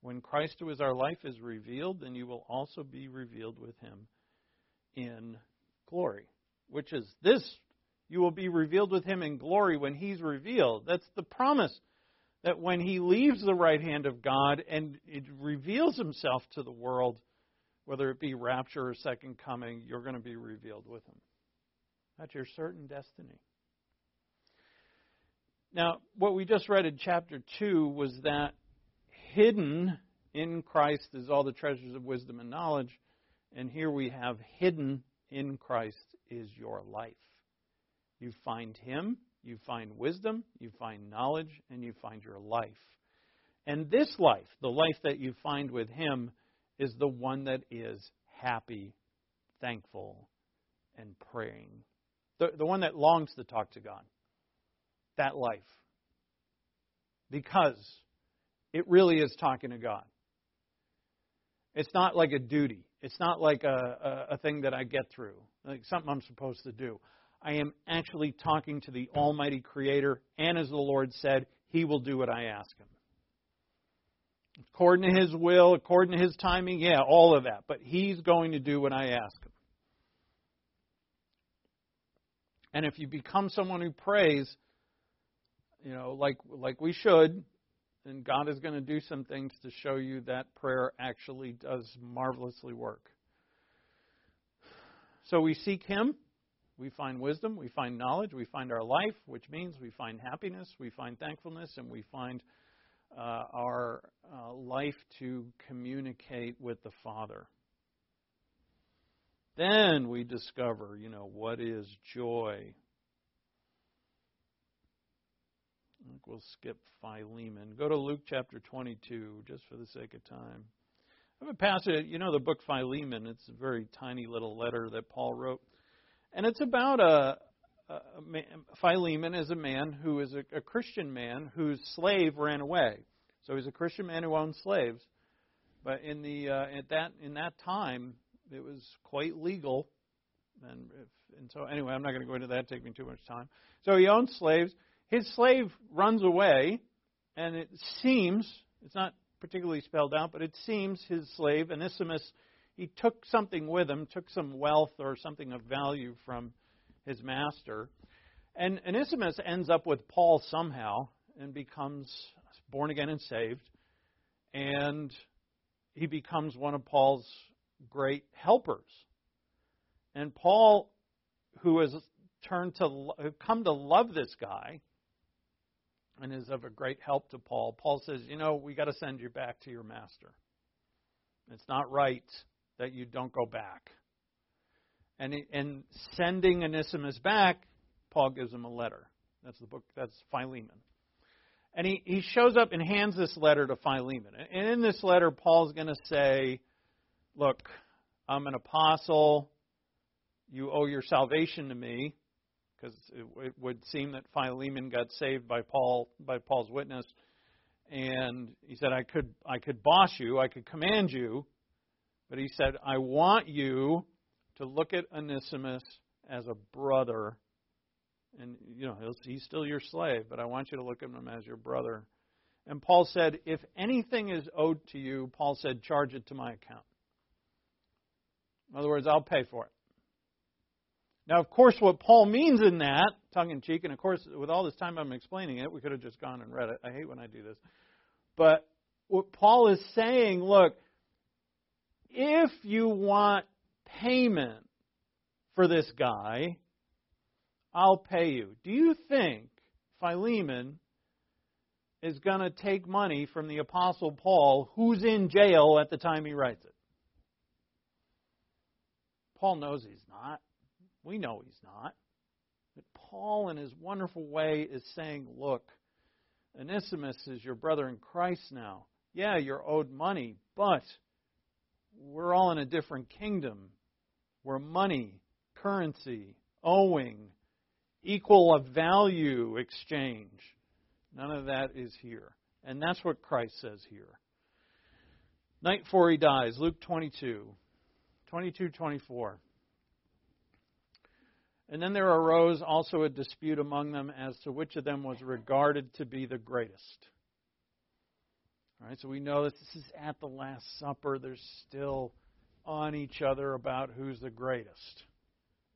Speaker 1: When Christ, who is our life, is revealed, then you will also be revealed with him in glory. Which is this you will be revealed with him in glory when he's revealed. That's the promise that when he leaves the right hand of God and it reveals himself to the world, whether it be rapture or second coming, you're going to be revealed with him. That's your certain destiny. Now, what we just read in chapter 2 was that hidden in Christ is all the treasures of wisdom and knowledge, and here we have hidden in Christ is your life. You find him you find wisdom, you find knowledge, and you find your life. And this life, the life that you find with Him, is the one that is happy, thankful, and praying. The, the one that longs to talk to God. That life. Because it really is talking to God. It's not like a duty. It's not like a, a, a thing that I get through, like something I'm supposed to do. I am actually talking to the Almighty Creator, and as the Lord said, He will do what I ask Him. According to His will, according to His timing, yeah, all of that. But He's going to do what I ask Him. And if you become someone who prays, you know, like like we should, then God is going to do some things to show you that prayer actually does marvelously work. So we seek Him. We find wisdom, we find knowledge, we find our life, which means we find happiness, we find thankfulness, and we find uh, our uh, life to communicate with the Father. Then we discover, you know, what is joy. I think we'll skip Philemon. Go to Luke chapter 22, just for the sake of time. I have a passage, you know, the book Philemon. It's a very tiny little letter that Paul wrote. And it's about a, a, a Philemon is a man who is a, a Christian man whose slave ran away. So he's a Christian man who owned slaves. But in the uh, at that in that time, it was quite legal. And if, and so anyway, I'm not going to go into that. Take me too much time. So he owned slaves. His slave runs away, and it seems it's not particularly spelled out, but it seems his slave Onesimus he took something with him, took some wealth or something of value from his master. And Onesimus ends up with Paul somehow and becomes born again and saved. And he becomes one of Paul's great helpers. And Paul, who has turned to come to love this guy and is of a great help to Paul, Paul says, "You know, we got to send you back to your master. It's not right that you don't go back. And, and sending Onesimus back, Paul gives him a letter. That's the book, that's Philemon. And he, he shows up and hands this letter to Philemon. And in this letter, Paul's going to say, Look, I'm an apostle. You owe your salvation to me. Because it, it would seem that Philemon got saved by Paul by Paul's witness. And he said, I could I could boss you, I could command you, but he said, I want you to look at Onesimus as a brother. And, you know, he's still your slave, but I want you to look at him as your brother. And Paul said, If anything is owed to you, Paul said, charge it to my account. In other words, I'll pay for it. Now, of course, what Paul means in that, tongue in cheek, and of course, with all this time I'm explaining it, we could have just gone and read it. I hate when I do this. But what Paul is saying, look, if you want payment for this guy, I'll pay you. Do you think Philemon is going to take money from the Apostle Paul, who's in jail at the time he writes it? Paul knows he's not. We know he's not. But Paul, in his wonderful way, is saying, look, Onesimus is your brother in Christ now. Yeah, you're owed money, but we're all in a different kingdom where money, currency, owing, equal of value exchange, none of that is here. And that's what Christ says here. Night before he dies, Luke 22, 22, 24. And then there arose also a dispute among them as to which of them was regarded to be the greatest. All right, so we know that this is at the Last Supper. They're still on each other about who's the greatest.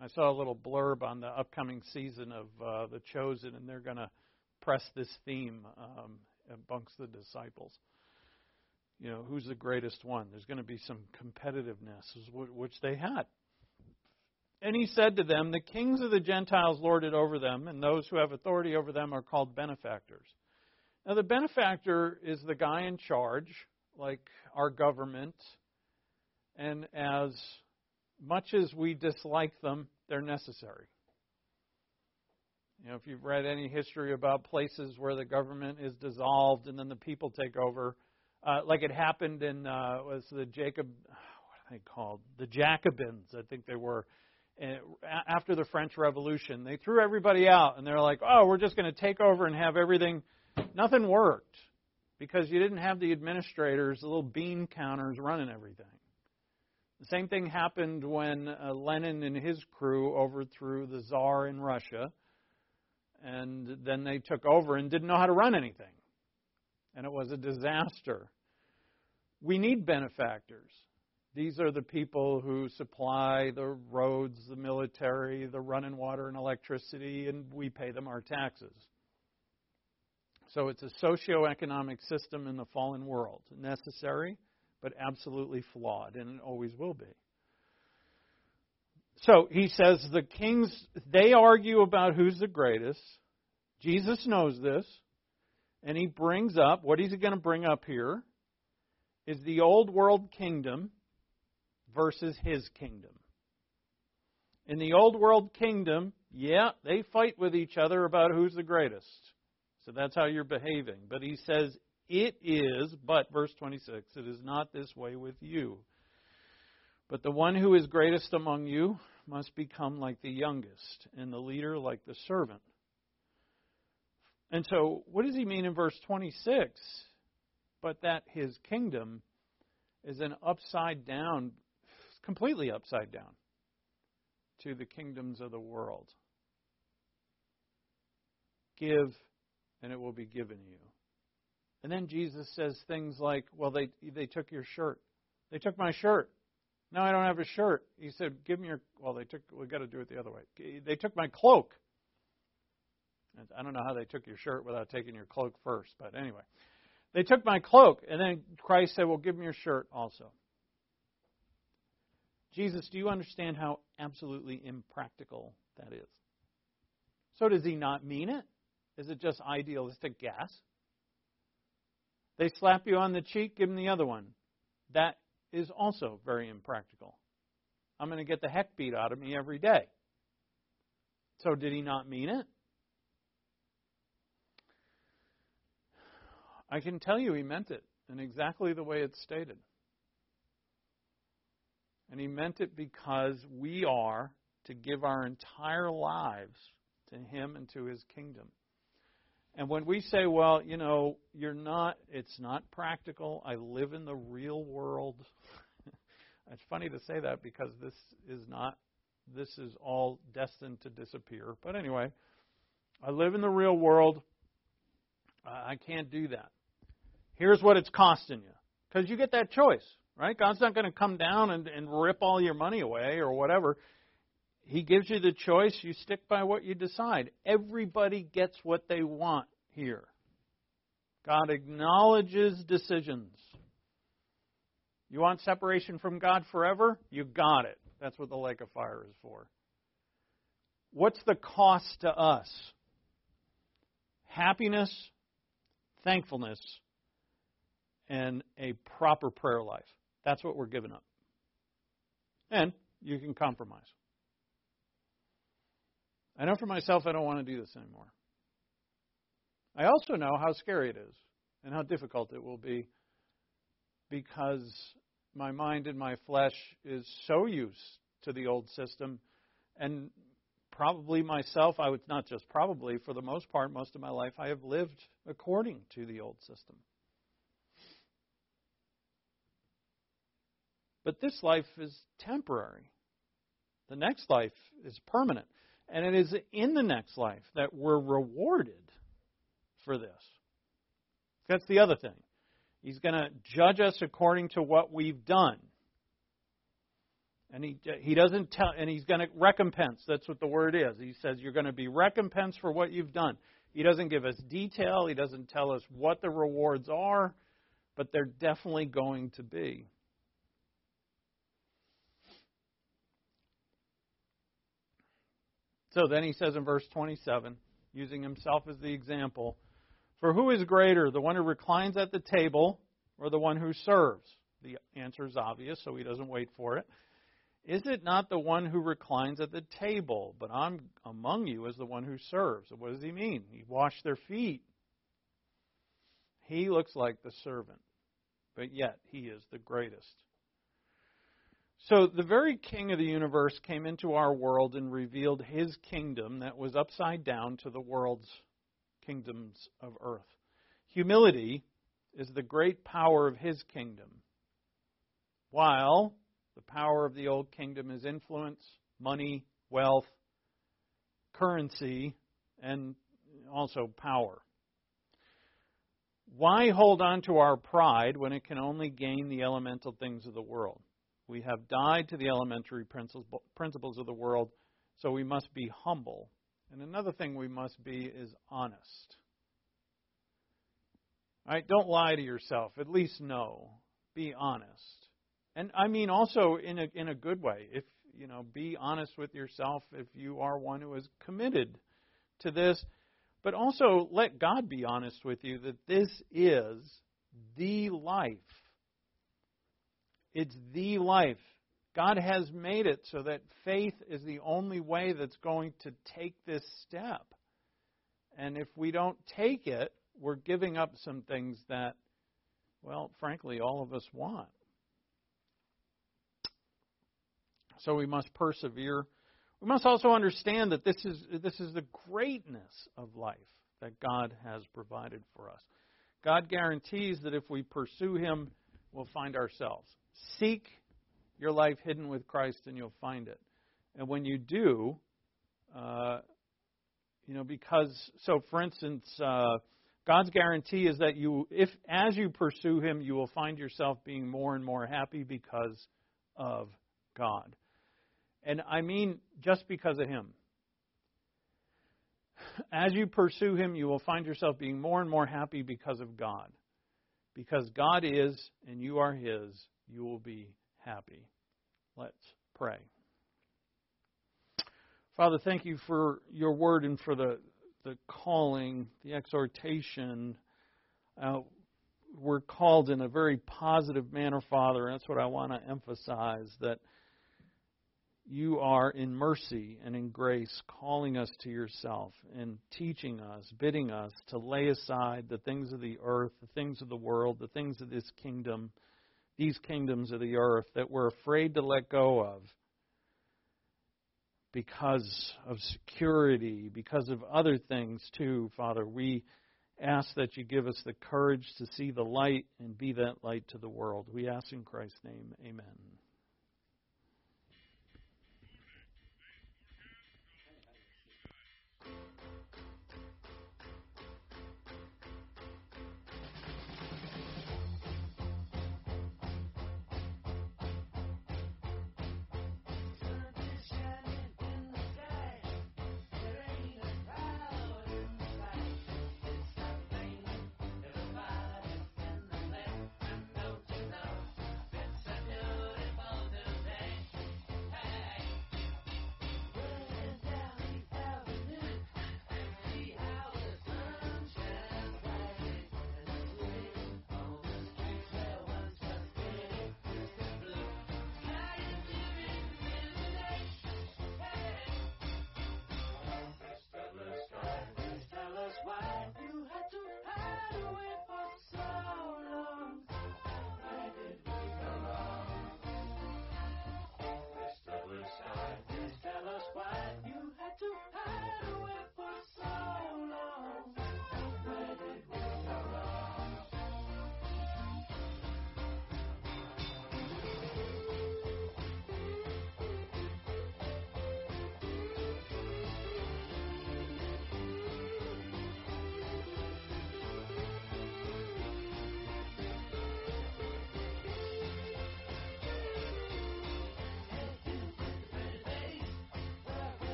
Speaker 1: I saw a little blurb on the upcoming season of uh, The Chosen, and they're going to press this theme um, amongst the disciples. You know, who's the greatest one? There's going to be some competitiveness, which they had. And he said to them, The kings of the Gentiles lord it over them, and those who have authority over them are called benefactors. Now, the benefactor is the guy in charge, like our government, and as much as we dislike them, they're necessary. You know, if you've read any history about places where the government is dissolved and then the people take over, uh, like it happened in uh, was the Jacob, what are they called? The Jacobins, I think they were after the French Revolution. They threw everybody out, and they're like, oh, we're just going to take over and have everything. Nothing worked because you didn't have the administrators, the little bean counters running everything. The same thing happened when uh, Lenin and his crew overthrew the Tsar in Russia, and then they took over and didn't know how to run anything. And it was a disaster. We need benefactors. These are the people who supply the roads, the military, the running water and electricity, and we pay them our taxes. So it's a socio-economic system in the fallen world. Necessary, but absolutely flawed, and it always will be. So he says the kings, they argue about who's the greatest. Jesus knows this, and he brings up, what he's going to bring up here? Is the old world kingdom versus his kingdom. In the old world kingdom, yeah, they fight with each other about who's the greatest. So that's how you're behaving. But he says, it is, but, verse 26, it is not this way with you. But the one who is greatest among you must become like the youngest, and the leader like the servant. And so, what does he mean in verse 26? But that his kingdom is an upside down completely upside down to the kingdoms of the world. Give, and it will be given you. And then Jesus says things like, Well, they, they took your shirt. They took my shirt. Now I don't have a shirt. He said, Give me your. Well, they took. We've got to do it the other way. They took my cloak. I don't know how they took your shirt without taking your cloak first, but anyway. They took my cloak, and then Christ said, Well, give me your shirt also. Jesus, do you understand how absolutely impractical that is? So, does he not mean it? Is it just idealistic gas? They slap you on the cheek, give them the other one. That is also very impractical. I'm going to get the heck beat out of me every day. So, did he not mean it? I can tell you he meant it in exactly the way it's stated. And he meant it because we are to give our entire lives to him and to his kingdom. And when we say, well, you know, you're not, it's not practical, I live in the real world. it's funny to say that because this is not, this is all destined to disappear. But anyway, I live in the real world. I can't do that. Here's what it's costing you. Because you get that choice right? God's not going to come down and, and rip all your money away or whatever. He gives you the choice. You stick by what you decide. Everybody gets what they want here. God acknowledges decisions. You want separation from God forever? You got it. That's what the lake of fire is for. What's the cost to us? Happiness, thankfulness, and a proper prayer life. That's what we're giving up. And you can compromise. I know for myself, I don't want to do this anymore. I also know how scary it is and how difficult it will be because my mind and my flesh is so used to the old system. And probably myself i would not just probably for the most part most of my life i have lived according to the old system. But this life is temporary. The next life is permanent and it is in the next life that we're rewarded for this that's the other thing He's going to judge us according to what we've done. And he, he doesn't tell, and he's going to recompense. That's what the word is. He says you're going to be recompensed for what you've done. He doesn't give us detail. He doesn't tell us what the rewards are, but they're definitely going to be. So then he says in verse 27, using himself as the example, for who is greater, the one who reclines at the table or the one who serves? The answer is obvious, so he doesn't wait for it. Is it not the one who reclines at the table, but I'm among you as the one who serves? what does he mean? He washed their feet. He looks like the servant, but yet he is the greatest. So the very king of the universe came into our world and revealed his kingdom that was upside down to the world's kingdoms of earth. Humility is the great power of his kingdom, while the power of the old kingdom is influence, money, wealth, currency, and also power. Why hold on to our pride when it can only gain the elemental things of the world? We have died to the elementary principles of the world, so we must be humble and another thing we must be is honest. All right? Don't lie to yourself. At least know. Be honest. And I mean also in a in a good way. If you know, be honest with yourself if you are one who is committed to this. But also let God be honest with you that this is the life. It's the life. God has made it so that faith is the only way that's going to take this step. And if we don't take it, we're giving up some things that, well, frankly, all of us want. So we must persevere. We must also understand that this is, this is the greatness of life that God has provided for us. God guarantees that if we pursue Him, we'll find ourselves. Seek your life hidden with Christ, and you'll find it. And when you do, uh, you know, because so, for instance, uh, God's guarantee is that you, if as you pursue Him, you will find yourself being more and more happy because of God. And I mean just because of Him. As you pursue Him, you will find yourself being more and more happy because of God. Because God is and you are His, you will be happy. Let's pray. Father, thank you for your word and for the, the calling, the exhortation. Uh, we're called in a very positive manner, Father, and that's what I want to emphasize that you are in mercy and in grace calling us to yourself and teaching us, bidding us to lay aside the things of the earth, the things of the world, the things of this kingdom these kingdoms of the earth that we're afraid to let go of because of security, because of other things too, Father. We ask that you give us the courage to see the light and be that light to the world. We ask in Christ's name. Amen.